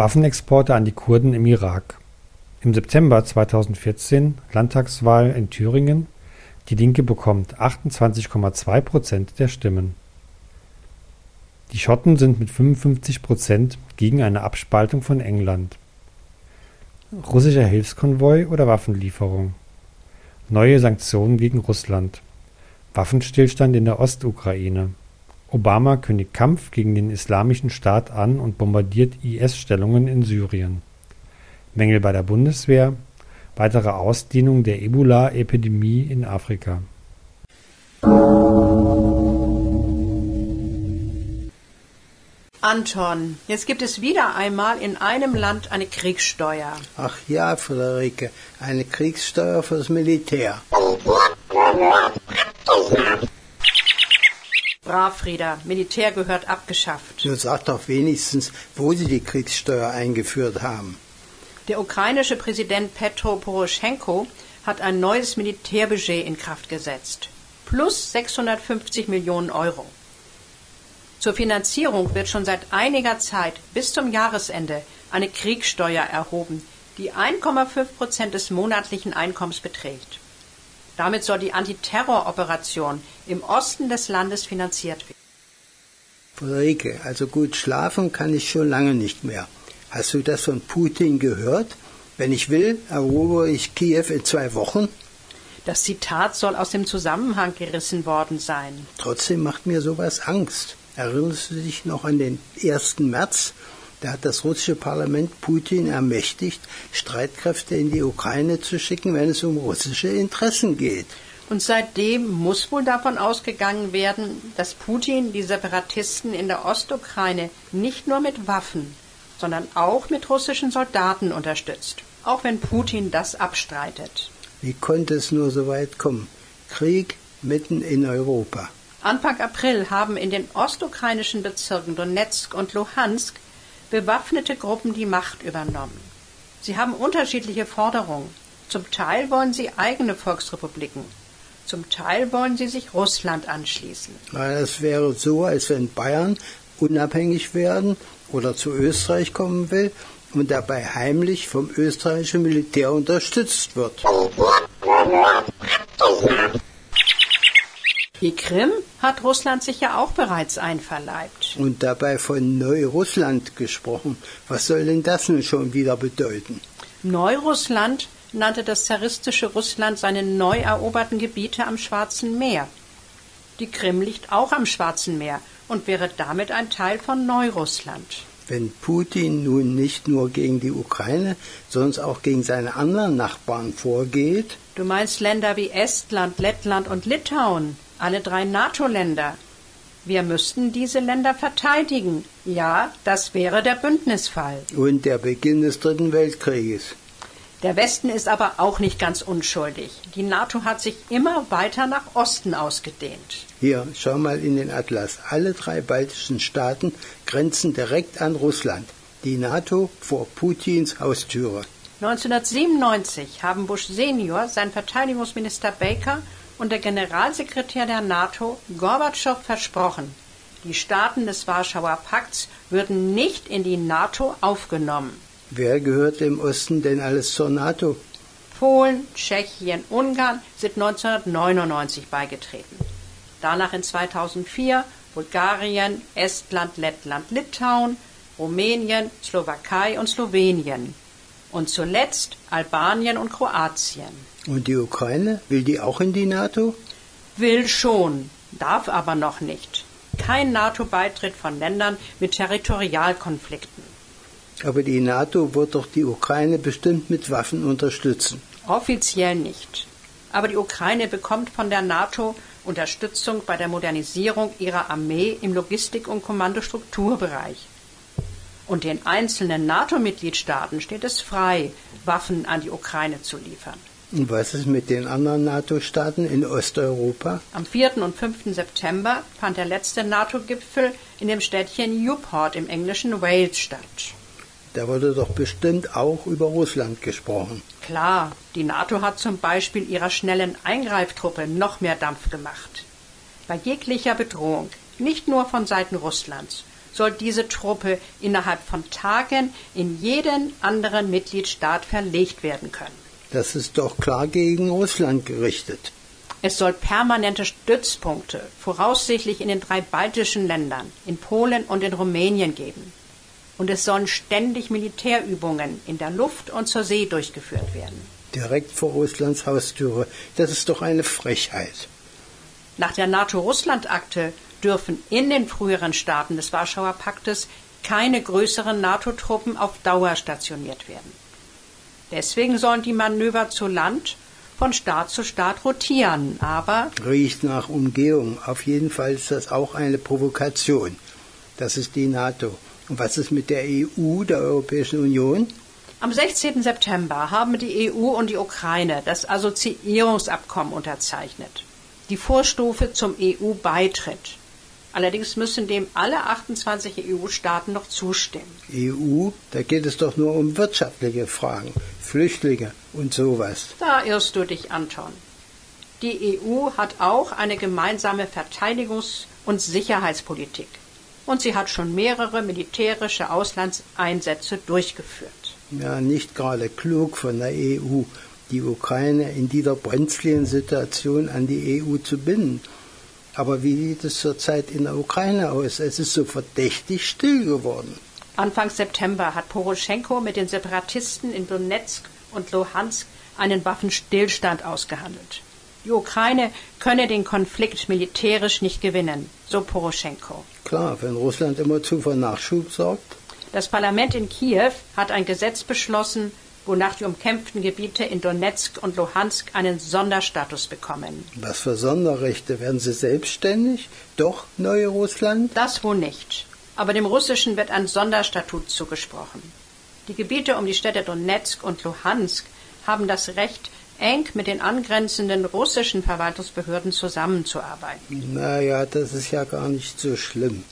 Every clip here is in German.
Waffenexporte an die Kurden im Irak. Im September 2014 Landtagswahl in Thüringen Die Linke bekommt 28,2 Prozent der Stimmen. Die Schotten sind mit 55 Prozent gegen eine Abspaltung von England. Russischer Hilfskonvoi oder Waffenlieferung? Neue Sanktionen gegen Russland. Waffenstillstand in der Ostukraine. Obama kündigt Kampf gegen den Islamischen Staat an und bombardiert IS-Stellungen in Syrien. Mängel bei der Bundeswehr. Weitere Ausdehnung der Ebola-Epidemie in Afrika. Anton, jetzt gibt es wieder einmal in einem Land eine Kriegssteuer. Ach ja, Friederike, eine Kriegssteuer fürs Militär. Brav, Frieda, Militär gehört abgeschafft. Nun sag doch wenigstens, wo sie die Kriegssteuer eingeführt haben. Der ukrainische Präsident Petro Poroschenko hat ein neues Militärbudget in Kraft gesetzt. Plus 650 Millionen Euro. Zur Finanzierung wird schon seit einiger Zeit bis zum Jahresende eine Kriegssteuer erhoben, die 1,5 Prozent des monatlichen Einkommens beträgt. Damit soll die Antiterroroperation im Osten des Landes finanziert werden. Friederike, also gut schlafen kann ich schon lange nicht mehr. Hast du das von Putin gehört? Wenn ich will, erobere ich Kiew in zwei Wochen. Das Zitat soll aus dem Zusammenhang gerissen worden sein. Trotzdem macht mir sowas Angst. Erinnerst du dich noch an den 1. März? Da hat das russische Parlament Putin ermächtigt, Streitkräfte in die Ukraine zu schicken, wenn es um russische Interessen geht. Und seitdem muss wohl davon ausgegangen werden, dass Putin die Separatisten in der Ostukraine nicht nur mit Waffen, sondern auch mit russischen Soldaten unterstützt, auch wenn Putin das abstreitet. Wie konnte es nur so weit kommen? Krieg mitten in Europa. Anfang April haben in den ostukrainischen Bezirken Donetsk und Luhansk bewaffnete Gruppen die Macht übernommen. Sie haben unterschiedliche Forderungen. Zum Teil wollen sie eigene Volksrepubliken, zum Teil wollen sie sich Russland anschließen. Es wäre so, als wenn Bayern unabhängig werden oder zu Österreich kommen will und dabei heimlich vom österreichischen Militär unterstützt wird. Die Krim hat Russland sich ja auch bereits einverleibt. Und dabei von Neurussland gesprochen. Was soll denn das nun schon wieder bedeuten? Neurussland nannte das zaristische Russland seine neu eroberten Gebiete am Schwarzen Meer. Die Krim liegt auch am Schwarzen Meer und wäre damit ein Teil von Neurussland. Wenn Putin nun nicht nur gegen die Ukraine, sondern auch gegen seine anderen Nachbarn vorgeht. Du meinst Länder wie Estland, Lettland und Litauen, alle drei NATO-Länder. Wir müssten diese Länder verteidigen. Ja, das wäre der Bündnisfall. Und der Beginn des Dritten Weltkrieges. Der Westen ist aber auch nicht ganz unschuldig. Die NATO hat sich immer weiter nach Osten ausgedehnt. Hier, schau mal in den Atlas. Alle drei baltischen Staaten grenzen direkt an Russland. Die NATO vor Putins Haustüre. 1997 haben Bush Senior, sein Verteidigungsminister Baker und der Generalsekretär der NATO Gorbatschow versprochen, die Staaten des Warschauer Pakts würden nicht in die NATO aufgenommen. Wer gehört im Osten denn alles zur NATO? Polen, Tschechien, Ungarn sind 1999 beigetreten. Danach in 2004 Bulgarien, Estland, Lettland, Litauen, Rumänien, Slowakei und Slowenien. Und zuletzt Albanien und Kroatien. Und die Ukraine? Will die auch in die NATO? Will schon, darf aber noch nicht. Kein NATO-Beitritt von Ländern mit Territorialkonflikten. Aber die NATO wird doch die Ukraine bestimmt mit Waffen unterstützen. Offiziell nicht. Aber die Ukraine bekommt von der NATO Unterstützung bei der Modernisierung ihrer Armee im Logistik- und Kommandostrukturbereich. Und den einzelnen NATO-Mitgliedstaaten steht es frei, Waffen an die Ukraine zu liefern. Und was ist mit den anderen NATO-Staaten in Osteuropa? Am 4. und 5. September fand der letzte NATO-Gipfel in dem Städtchen Newport im englischen Wales statt. Da wurde doch bestimmt auch über Russland gesprochen. Klar, die NATO hat zum Beispiel ihrer schnellen Eingreiftruppe noch mehr Dampf gemacht. Bei jeglicher Bedrohung, nicht nur von Seiten Russlands, soll diese Truppe innerhalb von Tagen in jeden anderen Mitgliedstaat verlegt werden können. Das ist doch klar gegen Russland gerichtet. Es soll permanente Stützpunkte, voraussichtlich in den drei baltischen Ländern, in Polen und in Rumänien geben. Und es sollen ständig Militärübungen in der Luft und zur See durchgeführt werden. Direkt vor Russlands Haustüre. Das ist doch eine Frechheit. Nach der NATO-Russland-Akte dürfen in den früheren Staaten des Warschauer Paktes keine größeren NATO-Truppen auf Dauer stationiert werden. Deswegen sollen die Manöver zu Land von Staat zu Staat rotieren, aber Riecht nach Umgehung. Auf jeden Fall ist das auch eine Provokation. Das ist die NATO. Und was ist mit der EU, der Europäischen Union? am 16. September haben die EU und die Ukraine das Assoziierungsabkommen unterzeichnet, die Vorstufe zum EU-Beitritt. Allerdings müssen dem alle 28 EU-Staaten noch zustimmen. EU, da geht es doch nur um wirtschaftliche Fragen, Flüchtlinge und sowas. Da irrst du dich, Anton. Die EU hat auch eine gemeinsame Verteidigungs- und Sicherheitspolitik. Und sie hat schon mehrere militärische Auslandseinsätze durchgeführt. Ja, nicht gerade klug von der EU, die Ukraine in dieser brenzligen Situation an die EU zu binden. Aber wie sieht es zurzeit in der Ukraine aus? Es ist so verdächtig still geworden. Anfang September hat Poroschenko mit den Separatisten in Donetsk und Luhansk einen Waffenstillstand ausgehandelt. Die Ukraine könne den Konflikt militärisch nicht gewinnen, so Poroschenko. Klar, wenn Russland immerzu für Nachschub sorgt. Das Parlament in Kiew hat ein Gesetz beschlossen, wonach die umkämpften Gebiete in Donetsk und Luhansk einen Sonderstatus bekommen. Was für Sonderrechte? Werden sie selbstständig? Doch, neue Russland? Das wohl nicht. Aber dem Russischen wird ein Sonderstatut zugesprochen. Die Gebiete um die Städte Donetsk und Luhansk haben das Recht, eng mit den angrenzenden russischen Verwaltungsbehörden zusammenzuarbeiten. Naja, das ist ja gar nicht so schlimm.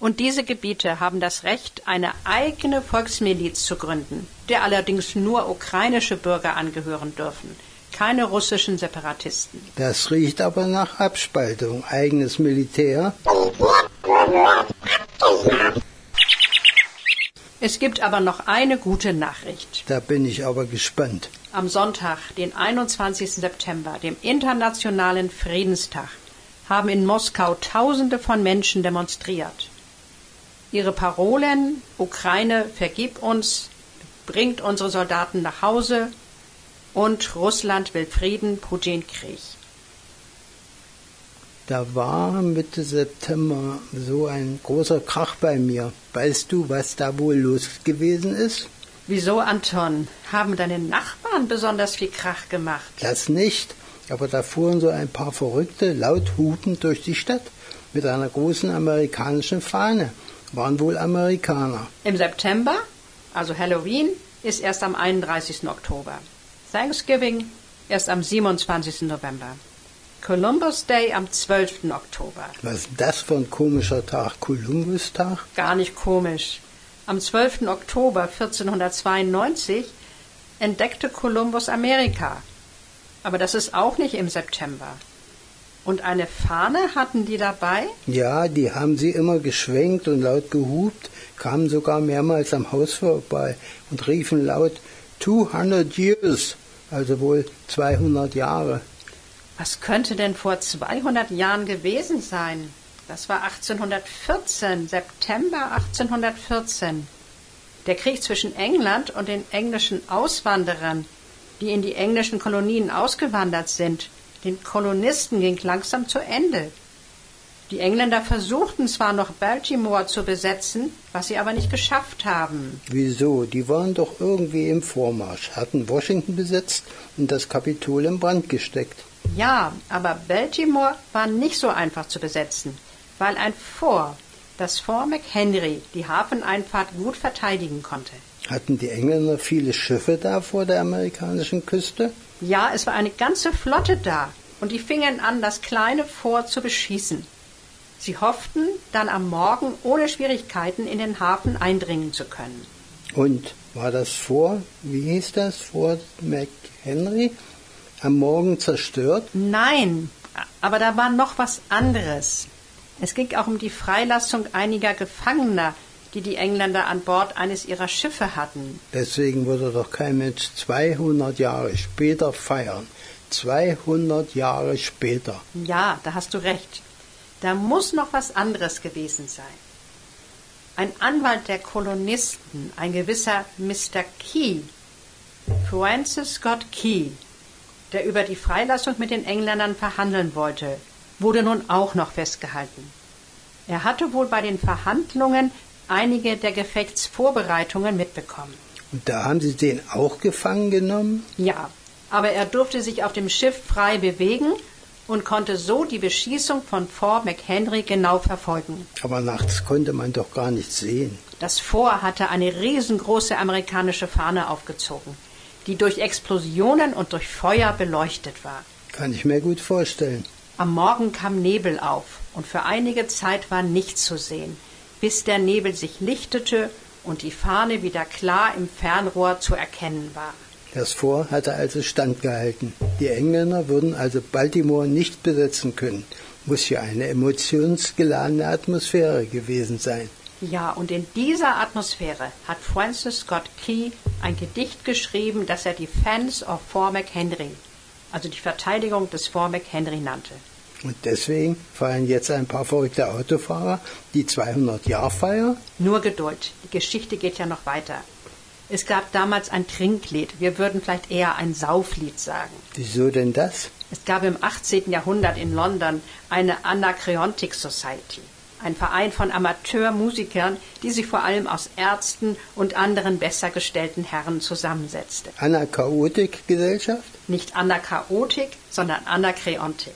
Und diese Gebiete haben das Recht, eine eigene Volksmiliz zu gründen, der allerdings nur ukrainische Bürger angehören dürfen, keine russischen Separatisten. Das riecht aber nach Abspaltung. Eigenes Militär. Es gibt aber noch eine gute Nachricht. Da bin ich aber gespannt. Am Sonntag, den 21. September, dem Internationalen Friedenstag, haben in Moskau Tausende von Menschen demonstriert. Ihre Parolen Ukraine vergib uns, bringt unsere Soldaten nach Hause und Russland will Frieden, Putin Krieg. Da war Mitte September so ein großer Krach bei mir. Weißt du, was da wohl los gewesen ist? Wieso, Anton? Haben deine Nachbarn besonders viel Krach gemacht? Das nicht, aber da fuhren so ein paar Verrückte laut hutend durch die Stadt mit einer großen amerikanischen Fahne. Waren wohl Amerikaner. Im September, also Halloween, ist erst am 31. Oktober. Thanksgiving erst am 27. November. Columbus Day am 12. Oktober. Was ist das für ein komischer Tag? Kolumbustag? Gar nicht komisch. Am 12. Oktober 1492 entdeckte Kolumbus Amerika. Aber das ist auch nicht im September. Und eine Fahne hatten die dabei? Ja, die haben sie immer geschwenkt und laut gehupt, kamen sogar mehrmals am Haus vorbei und riefen laut 200 years, also wohl 200 Jahre. Was könnte denn vor 200 Jahren gewesen sein? Das war 1814, September 1814. Der Krieg zwischen England und den englischen Auswanderern, die in die englischen Kolonien ausgewandert sind, den Kolonisten ging langsam zu Ende. Die Engländer versuchten zwar noch Baltimore zu besetzen, was sie aber nicht geschafft haben. Wieso? Die waren doch irgendwie im Vormarsch, hatten Washington besetzt und das Kapitol in Brand gesteckt. Ja, aber Baltimore war nicht so einfach zu besetzen, weil ein Fort, das Fort McHenry, die Hafeneinfahrt gut verteidigen konnte. Hatten die Engländer viele Schiffe da vor der amerikanischen Küste? Ja, es war eine ganze Flotte da, und die fingen an, das kleine Fort zu beschießen. Sie hofften, dann am Morgen ohne Schwierigkeiten in den Hafen eindringen zu können. Und war das Fort, wie hieß das, Fort McHenry, am Morgen zerstört? Nein, aber da war noch was anderes. Es ging auch um die Freilassung einiger Gefangener, die die Engländer an Bord eines ihrer Schiffe hatten. Deswegen würde doch kein Mensch 200 Jahre später feiern. 200 Jahre später. Ja, da hast du recht. Da muss noch was anderes gewesen sein. Ein Anwalt der Kolonisten, ein gewisser Mr. Key, Francis Scott Key, der über die Freilassung mit den Engländern verhandeln wollte, wurde nun auch noch festgehalten. Er hatte wohl bei den Verhandlungen einige der Gefechtsvorbereitungen mitbekommen. Und da haben Sie den auch gefangen genommen? Ja, aber er durfte sich auf dem Schiff frei bewegen und konnte so die Beschießung von Fort McHenry genau verfolgen. Aber nachts konnte man doch gar nichts sehen. Das Fort hatte eine riesengroße amerikanische Fahne aufgezogen, die durch Explosionen und durch Feuer beleuchtet war. Kann ich mir gut vorstellen. Am Morgen kam Nebel auf und für einige Zeit war nichts zu sehen, bis der Nebel sich lichtete und die Fahne wieder klar im Fernrohr zu erkennen war. Das Fort hatte also standgehalten. Die Engländer würden also Baltimore nicht besetzen können. Muss ja eine emotionsgeladene Atmosphäre gewesen sein. Ja, und in dieser Atmosphäre hat Francis Scott Key ein Gedicht geschrieben, das er die Fans of Fort McHenry, also die Verteidigung des Fort McHenry nannte. Und deswegen feiern jetzt ein paar verrückte Autofahrer die 200-Jahr-Feier? Nur Geduld, die Geschichte geht ja noch weiter. Es gab damals ein Trinklied, wir würden vielleicht eher ein Sauflied sagen. Wieso denn das? Es gab im 18. Jahrhundert in London eine Anakreontic Society, ein Verein von Amateurmusikern, die sich vor allem aus Ärzten und anderen besser gestellten Herren zusammensetzte. Anakaotik-Gesellschaft? Nicht Anakaotik, sondern Anakreontik.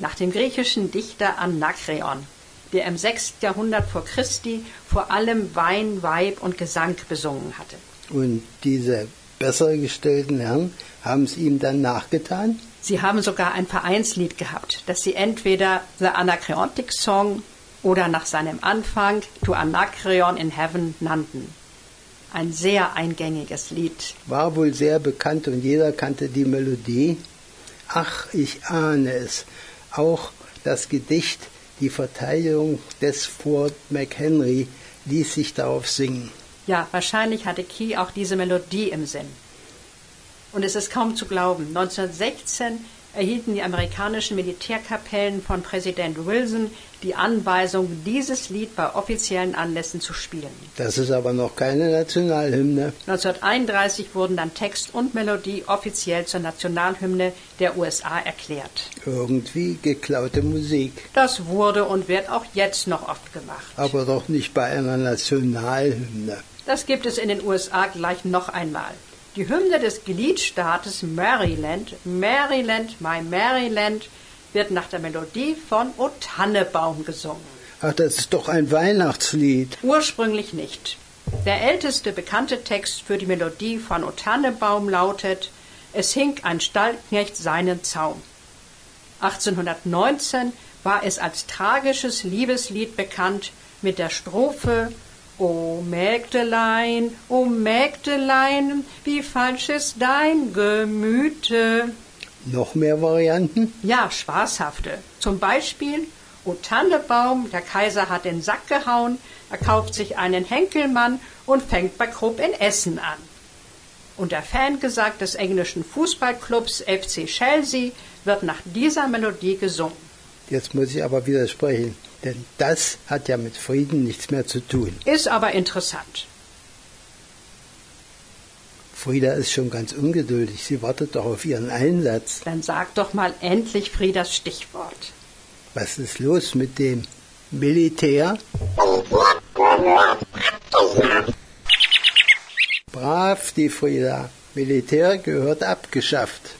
Nach dem griechischen Dichter Anakreon, der im 6. Jahrhundert vor Christi vor allem Wein, Weib und Gesang besungen hatte. Und diese besser gestellten Herren haben es ihm dann nachgetan? Sie haben sogar ein Vereinslied gehabt, das sie entweder The Anakreontic Song oder nach seinem Anfang To Anakreon in Heaven nannten. Ein sehr eingängiges Lied. War wohl sehr bekannt und jeder kannte die Melodie. Ach, ich ahne es. Auch das Gedicht Die Verteidigung des Fort McHenry ließ sich darauf singen. Ja, wahrscheinlich hatte Key auch diese Melodie im Sinn. Und es ist kaum zu glauben, 1916 erhielten die amerikanischen Militärkapellen von Präsident Wilson die Anweisung, dieses Lied bei offiziellen Anlässen zu spielen. Das ist aber noch keine Nationalhymne. 1931 wurden dann Text und Melodie offiziell zur Nationalhymne der USA erklärt. Irgendwie geklaute Musik. Das wurde und wird auch jetzt noch oft gemacht. Aber doch nicht bei einer Nationalhymne. Das gibt es in den USA gleich noch einmal. Die Hymne des Gliedstaates Maryland, Maryland, my Maryland, wird nach der Melodie von O Tannebaum gesungen. Ach, das ist doch ein Weihnachtslied. Ursprünglich nicht. Der älteste bekannte Text für die Melodie von O Tannebaum lautet Es hing ein Stallknecht seinen Zaum. 1819 war es als tragisches Liebeslied bekannt mit der Strophe O Mägdelein, o Mägdelein, wie falsch ist dein Gemüte. Noch mehr Varianten? Ja, spaßhafte. Zum Beispiel, O Tannebaum, der Kaiser hat den Sack gehauen, er kauft sich einen Henkelmann und fängt bei Krupp in Essen an. Und der Fangesang des englischen Fußballclubs FC Chelsea wird nach dieser Melodie gesungen. Jetzt muss ich aber widersprechen, denn das hat ja mit Frieden nichts mehr zu tun. Ist aber interessant. Frieda ist schon ganz ungeduldig. Sie wartet doch auf ihren Einsatz. Dann sag doch mal endlich Friedas Stichwort. Was ist los mit dem Militär? Brav, die Frieda. Militär gehört abgeschafft.